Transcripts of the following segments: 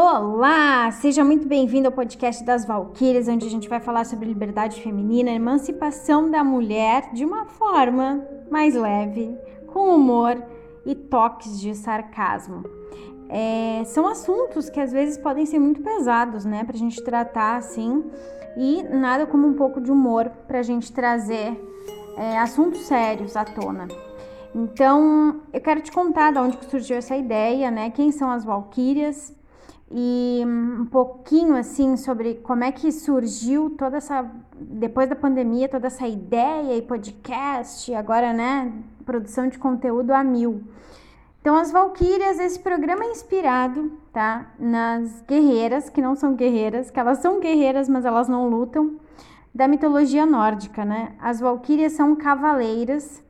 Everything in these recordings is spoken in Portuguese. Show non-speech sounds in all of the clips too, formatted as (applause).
Olá, seja muito bem-vindo ao podcast das Valquírias, onde a gente vai falar sobre liberdade feminina, emancipação da mulher de uma forma mais leve, com humor e toques de sarcasmo. É, são assuntos que às vezes podem ser muito pesados, né, para a gente tratar assim, e nada como um pouco de humor para a gente trazer é, assuntos sérios à tona. Então, eu quero te contar de onde surgiu essa ideia, né? Quem são as Valquírias e um pouquinho assim sobre como é que surgiu toda essa depois da pandemia toda essa ideia e podcast agora né produção de conteúdo a mil. Então as Valquírias esse programa é inspirado tá nas guerreiras que não são guerreiras que elas são guerreiras mas elas não lutam da mitologia nórdica né. As Valquírias são cavaleiras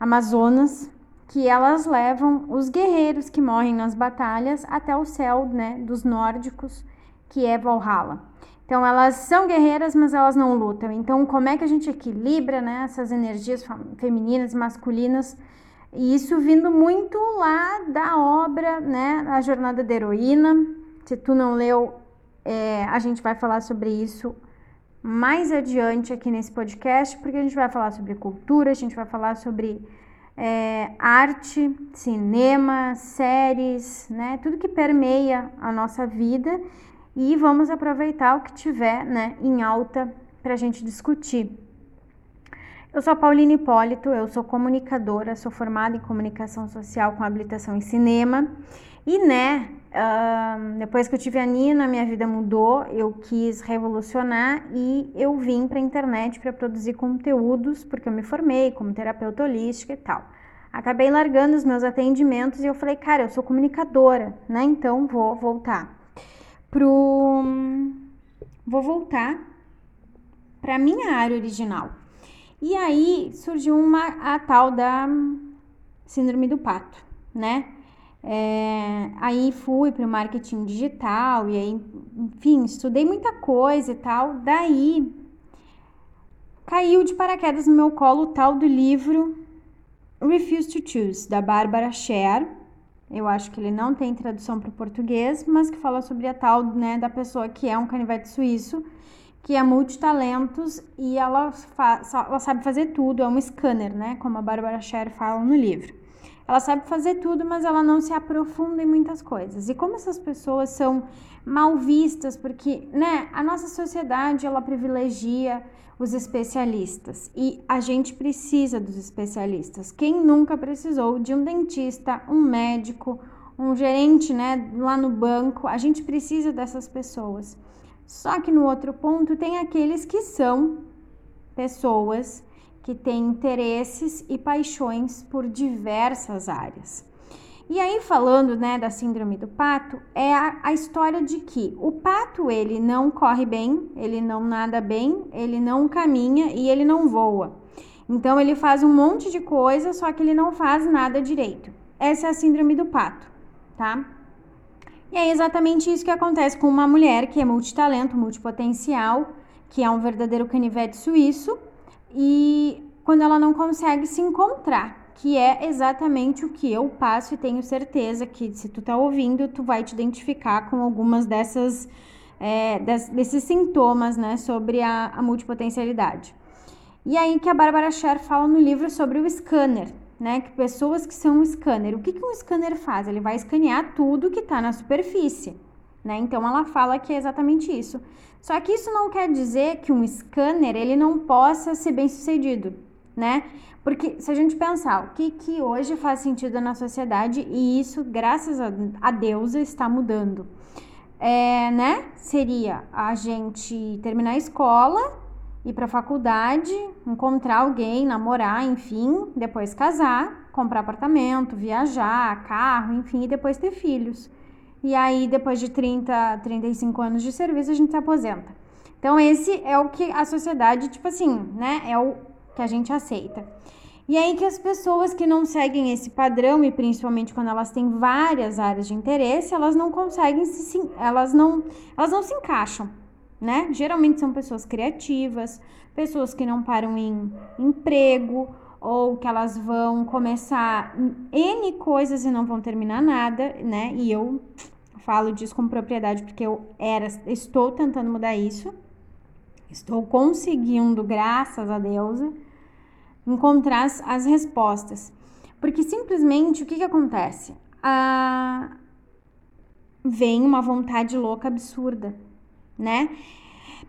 amazonas que elas levam os guerreiros que morrem nas batalhas até o céu, né, dos nórdicos, que é Valhalla. Então elas são guerreiras, mas elas não lutam. Então como é que a gente equilibra, né, essas energias femininas e masculinas? E isso vindo muito lá da obra, né, A Jornada da Heroína. Se tu não leu, é, a gente vai falar sobre isso mais adiante aqui nesse podcast, porque a gente vai falar sobre cultura, a gente vai falar sobre é, arte, cinema, séries, né? Tudo que permeia a nossa vida e vamos aproveitar o que tiver, né, em alta para a gente discutir. Eu sou a Paulina Hipólito, eu sou comunicadora, sou formada em comunicação social com habilitação em cinema e, né, uh, depois que eu tive a Nina, minha vida mudou, eu quis revolucionar e eu vim para a internet para produzir conteúdos, porque eu me formei como terapeuta holística e tal. Acabei largando os meus atendimentos e eu falei, cara, eu sou comunicadora, né? Então vou voltar pro. Vou voltar para minha área original. E aí surgiu uma a tal da síndrome do pato, né? É, aí fui para o marketing digital e aí, enfim, estudei muita coisa e tal. Daí caiu de paraquedas no meu colo o tal do livro Refuse to Choose, da Bárbara Scher. Eu acho que ele não tem tradução para o português, mas que fala sobre a tal né, da pessoa que é um canivete suíço, que é multitalentos e ela, ela sabe fazer tudo, é um scanner, né? Como a Bárbara Scher fala no livro. Ela sabe fazer tudo, mas ela não se aprofunda em muitas coisas. E como essas pessoas são mal vistas, porque, né, a nossa sociedade ela privilegia os especialistas e a gente precisa dos especialistas. Quem nunca precisou de um dentista, um médico, um gerente, né, lá no banco? A gente precisa dessas pessoas. Só que no outro ponto tem aqueles que são pessoas que têm interesses e paixões por diversas áreas. E aí falando, né, da síndrome do pato, é a, a, história de que o pato ele não corre bem, ele não nada bem, ele não caminha e ele não voa. Então ele faz um monte de coisa, só que ele não faz nada direito. Essa é a síndrome do pato, tá? E é exatamente isso que acontece com uma mulher que é multitalento, multipotencial, que é um verdadeiro canivete suíço, e quando ela não consegue se encontrar, que é exatamente o que eu passo e tenho certeza que se tu tá ouvindo, tu vai te identificar com algumas dessas é, desses sintomas, né, sobre a, a multipotencialidade. E aí que a Bárbara Scher fala no livro sobre o scanner, né, que pessoas que são um scanner. O que, que um scanner faz? Ele vai escanear tudo que está na superfície, né? Então ela fala que é exatamente isso. Só que isso não quer dizer que um scanner ele não possa ser bem sucedido, né? Porque se a gente pensar o que, que hoje faz sentido na sociedade, e isso, graças a, Deus, está mudando. É, né? Seria a gente terminar a escola, ir para a faculdade, encontrar alguém, namorar, enfim, depois casar, comprar apartamento, viajar, carro, enfim, e depois ter filhos. E aí, depois de 30, 35 anos de serviço, a gente se aposenta. Então, esse é o que a sociedade, tipo assim, né? É o que a gente aceita. E aí que as pessoas que não seguem esse padrão, e principalmente quando elas têm várias áreas de interesse, elas não conseguem se. Elas não, elas não se encaixam, né? Geralmente são pessoas criativas, pessoas que não param em emprego ou que elas vão começar N coisas e não vão terminar nada, né? E eu falo disso com propriedade porque eu era, estou tentando mudar isso. Estou conseguindo, graças a Deus, encontrar as, as respostas. Porque simplesmente o que, que acontece? Ah, vem uma vontade louca absurda, né?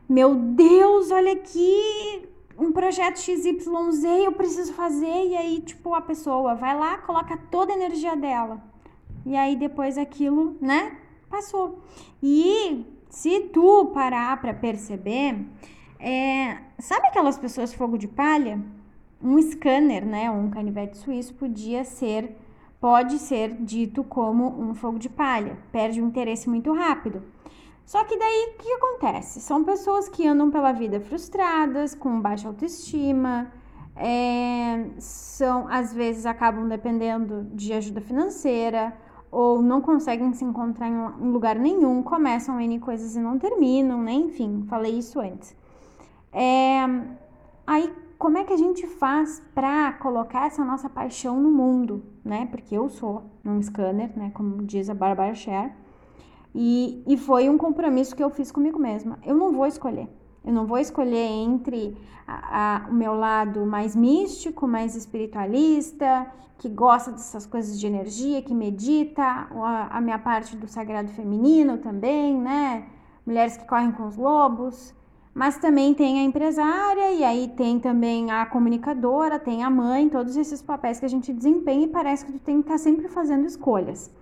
Meu Deus, olha aqui, um projeto XYZ, eu preciso fazer, e aí, tipo, a pessoa vai lá, coloca toda a energia dela. E aí depois aquilo, né, passou. E se tu parar para perceber, é, sabe aquelas pessoas fogo de palha? Um scanner, né, um canivete suíço podia ser, pode ser dito como um fogo de palha. Perde o interesse muito rápido. Só que daí o que acontece? São pessoas que andam pela vida frustradas, com baixa autoestima, é, são às vezes acabam dependendo de ajuda financeira ou não conseguem se encontrar em lugar nenhum, começam N coisas e não terminam, né? Enfim, falei isso antes. É, aí, como é que a gente faz para colocar essa nossa paixão no mundo, né? Porque eu sou um scanner, né? Como diz a Barbara Sher. E, e foi um compromisso que eu fiz comigo mesma. Eu não vou escolher. Eu não vou escolher entre a, a, o meu lado mais místico, mais espiritualista, que gosta dessas coisas de energia, que medita, a, a minha parte do sagrado feminino também, né? Mulheres que correm com os lobos. Mas também tem a empresária, e aí tem também a comunicadora, tem a mãe, todos esses papéis que a gente desempenha e parece que tu tem que estar sempre fazendo escolhas.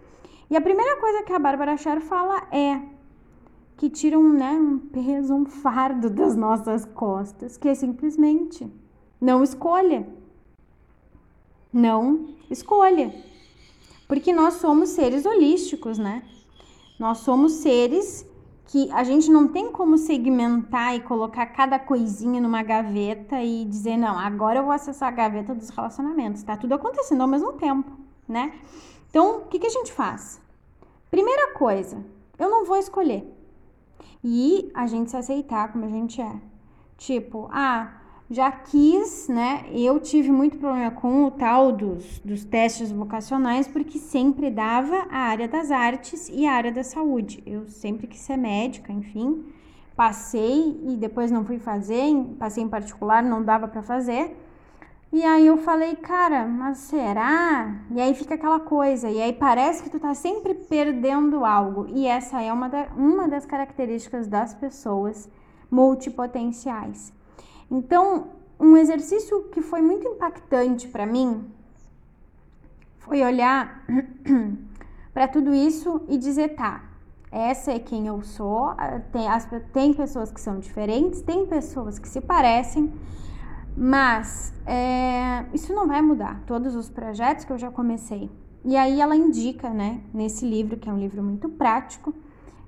E a primeira coisa que a Bárbara Scher fala é que tira um, né, um peso, um fardo (laughs) das nossas costas, que é simplesmente não escolha. Não escolha. Porque nós somos seres holísticos, né? Nós somos seres que a gente não tem como segmentar e colocar cada coisinha numa gaveta e dizer, não, agora eu vou acessar a gaveta dos relacionamentos. Tá tudo acontecendo ao mesmo tempo, né? Então, o que, que a gente faz? Primeira coisa, eu não vou escolher. E a gente se aceitar como a gente é. Tipo, ah, já quis, né? Eu tive muito problema com o tal dos, dos testes vocacionais, porque sempre dava a área das artes e a área da saúde. Eu sempre quis ser médica, enfim. Passei e depois não fui fazer, passei em particular, não dava para fazer. E aí eu falei, cara, mas será? E aí fica aquela coisa, e aí parece que tu tá sempre perdendo algo. E essa é uma, da, uma das características das pessoas multipotenciais. Então, um exercício que foi muito impactante para mim foi olhar (clears throat) para tudo isso e dizer, tá, essa é quem eu sou, tem, as, tem pessoas que são diferentes, tem pessoas que se parecem, mas é, isso não vai mudar todos os projetos que eu já comecei. E aí ela indica, né, nesse livro, que é um livro muito prático,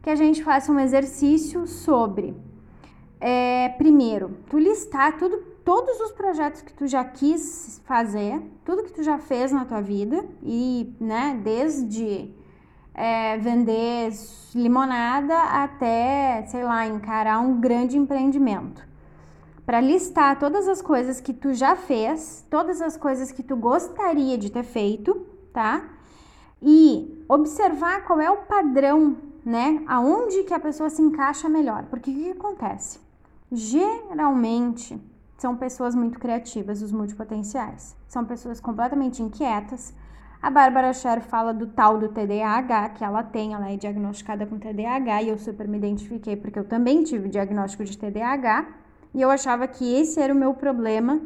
que a gente faça um exercício sobre, é, primeiro, tu listar tudo, todos os projetos que tu já quis fazer, tudo que tu já fez na tua vida, e, né, desde é, vender limonada até, sei lá, encarar um grande empreendimento para listar todas as coisas que tu já fez, todas as coisas que tu gostaria de ter feito, tá? E observar qual é o padrão, né? Aonde que a pessoa se encaixa melhor. Porque o que, acontece? Geralmente são pessoas muito criativas, os multipotenciais. São pessoas completamente inquietas. A Bárbara Scher fala do tal do TDAH que ela tem, ela é diagnosticada com TDAH e eu super me identifiquei porque eu também tive diagnóstico de TDAH. E eu achava que esse era o meu problema,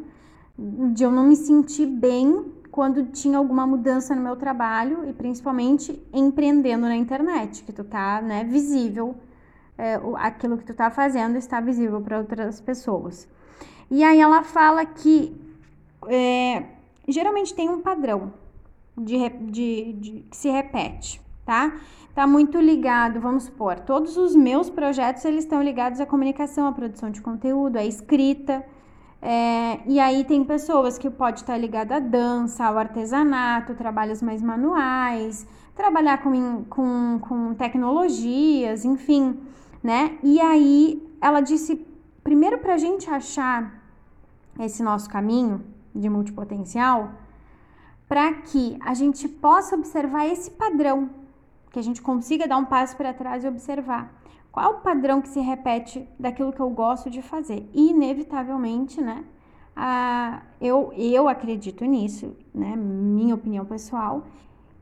de eu não me sentir bem quando tinha alguma mudança no meu trabalho e principalmente empreendendo na internet, que tu tá, né, visível, é, aquilo que tu tá fazendo está visível para outras pessoas. E aí ela fala que é, geralmente tem um padrão de, de, de, que se repete, tá? está muito ligado, vamos supor, todos os meus projetos eles estão ligados à comunicação, à produção de conteúdo, à escrita. É, e aí tem pessoas que pode estar ligada à dança, ao artesanato, trabalhos mais manuais, trabalhar com, com, com tecnologias, enfim, né? E aí ela disse, primeiro para a gente achar esse nosso caminho de multipotencial, para que a gente possa observar esse padrão que a gente consiga dar um passo para trás e observar qual o padrão que se repete daquilo que eu gosto de fazer. E, inevitavelmente, né? Ah, eu, eu acredito nisso, né? Minha opinião pessoal,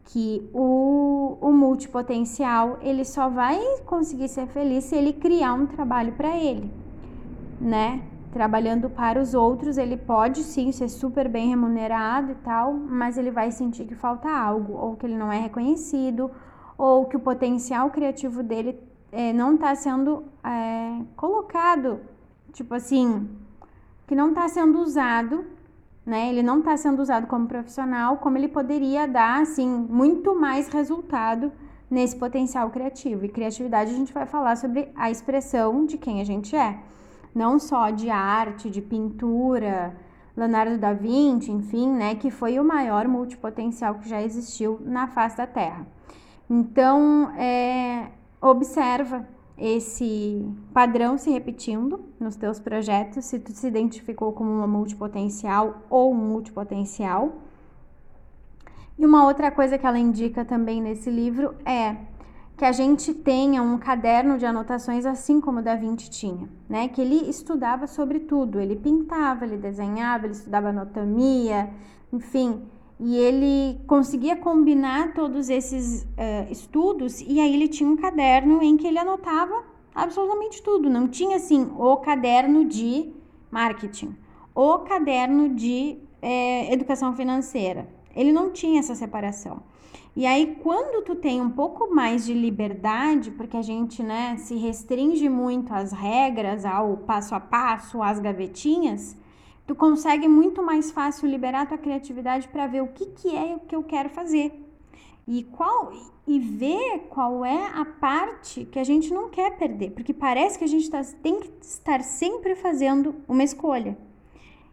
que o, o multipotencial ele só vai conseguir ser feliz se ele criar um trabalho para ele, né? Trabalhando para os outros, ele pode sim ser super bem remunerado e tal, mas ele vai sentir que falta algo, ou que ele não é reconhecido, ou que o potencial criativo dele é, não está sendo é, colocado, tipo assim, que não está sendo usado, né? Ele não está sendo usado como profissional, como ele poderia dar, assim, muito mais resultado nesse potencial criativo. E criatividade a gente vai falar sobre a expressão de quem a gente é, não só de arte, de pintura, Leonardo da Vinci, enfim, né, que foi o maior multipotencial que já existiu na face da Terra. Então, é, observa esse padrão se repetindo nos teus projetos, se tu se identificou como uma multipotencial ou um multipotencial. E uma outra coisa que ela indica também nesse livro é que a gente tenha um caderno de anotações assim como o Da Vinci tinha, né? Que ele estudava sobre tudo, ele pintava, ele desenhava, ele estudava anatomia, enfim, e ele conseguia combinar todos esses uh, estudos e aí ele tinha um caderno em que ele anotava absolutamente tudo. Não tinha assim o caderno de marketing, o caderno de é, educação financeira. Ele não tinha essa separação. E aí, quando tu tem um pouco mais de liberdade, porque a gente né, se restringe muito às regras, ao passo a passo, às gavetinhas, tu consegue muito mais fácil liberar tua criatividade para ver o que, que é que eu quero fazer. E qual e ver qual é a parte que a gente não quer perder, porque parece que a gente tá, tem que estar sempre fazendo uma escolha.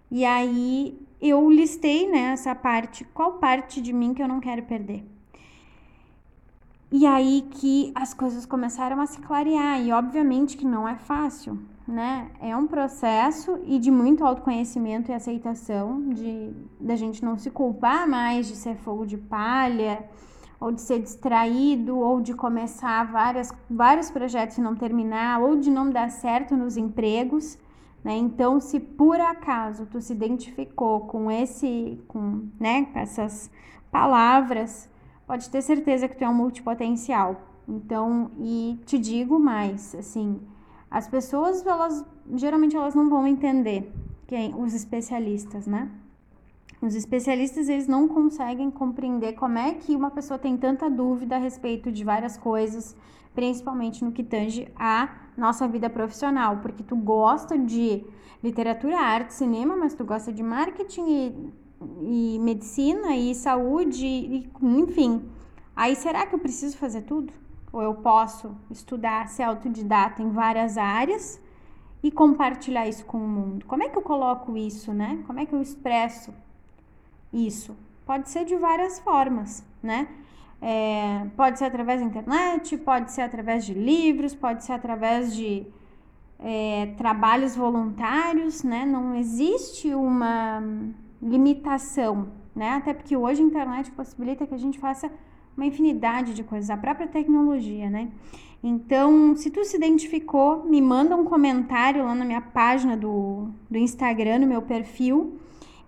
E aí eu listei né, parte, qual parte de mim que eu não quero perder. E aí que as coisas começaram a se clarear, e obviamente que não é fácil, né? É um processo e de muito autoconhecimento e aceitação, de da gente não se culpar mais de ser fogo de palha, ou de ser distraído, ou de começar várias, vários projetos e não terminar, ou de não dar certo nos empregos. Né? Então, se por acaso tu se identificou com esse, com, né, com essas palavras, pode ter certeza que tu é um multipotencial. Então, e te digo mais, assim, as pessoas, elas geralmente elas não vão entender quem os especialistas, né? Os especialistas eles não conseguem compreender como é que uma pessoa tem tanta dúvida a respeito de várias coisas, principalmente no que tange a nossa vida profissional, porque tu gosta de literatura, arte, cinema, mas tu gosta de marketing e, e medicina e saúde, e, enfim. Aí será que eu preciso fazer tudo? Ou eu posso estudar, ser autodidata em várias áreas e compartilhar isso com o mundo. Como é que eu coloco isso, né? Como é que eu expresso isso? Pode ser de várias formas, né? É, pode ser através da internet, pode ser através de livros, pode ser através de é, trabalhos voluntários, né? Não existe uma limitação, né? Até porque hoje a internet possibilita que a gente faça uma infinidade de coisas, a própria tecnologia, né? Então, se tu se identificou, me manda um comentário lá na minha página do, do Instagram, no meu perfil,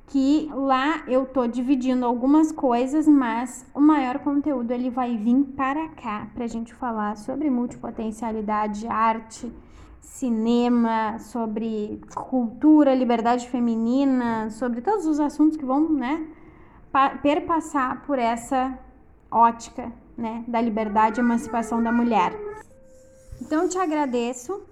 que lá eu tô dividindo algumas coisas, mas o maior conteúdo ele vai vir para cá pra gente falar sobre multipotencialidade, arte, cinema, sobre cultura, liberdade feminina, sobre todos os assuntos que vão, né, perpassar por essa ótica né, da liberdade e emancipação da mulher. Então, te agradeço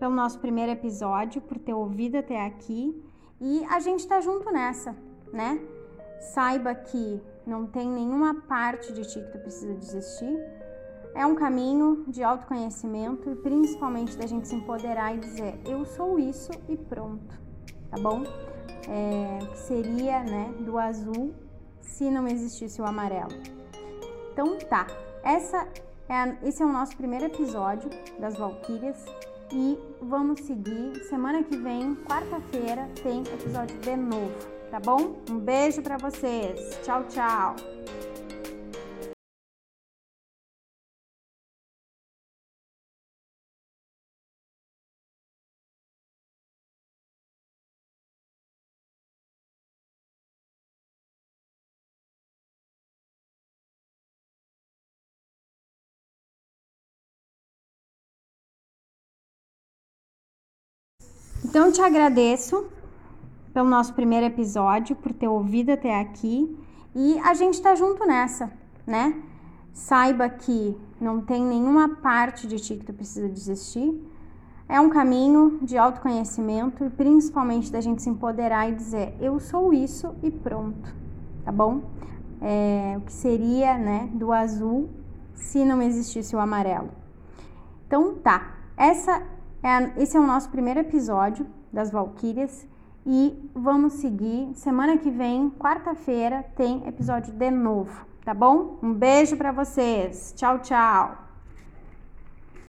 pelo nosso primeiro episódio, por ter ouvido até aqui e a gente tá junto nessa, né? Saiba que não tem nenhuma parte de ti que tu precisa desistir. É um caminho de autoconhecimento e principalmente da gente se empoderar e dizer eu sou isso e pronto, tá bom? É, que seria, né, do azul se não existisse o amarelo. Então tá, essa é, esse é o nosso primeiro episódio das Valquírias e vamos seguir. Semana que vem, quarta-feira, tem episódio de novo, tá bom? Um beijo para vocês. Tchau, tchau. Então, te agradeço pelo nosso primeiro episódio, por ter ouvido até aqui. E a gente tá junto nessa, né? Saiba que não tem nenhuma parte de ti que tu precisa desistir. É um caminho de autoconhecimento e principalmente da gente se empoderar e dizer: eu sou isso e pronto, tá bom? É, o que seria, né, do azul se não existisse o amarelo. Então tá, essa esse é o nosso primeiro episódio das Valquírias e vamos seguir. Semana que vem, quarta-feira, tem episódio de novo, tá bom? Um beijo para vocês. Tchau, tchau.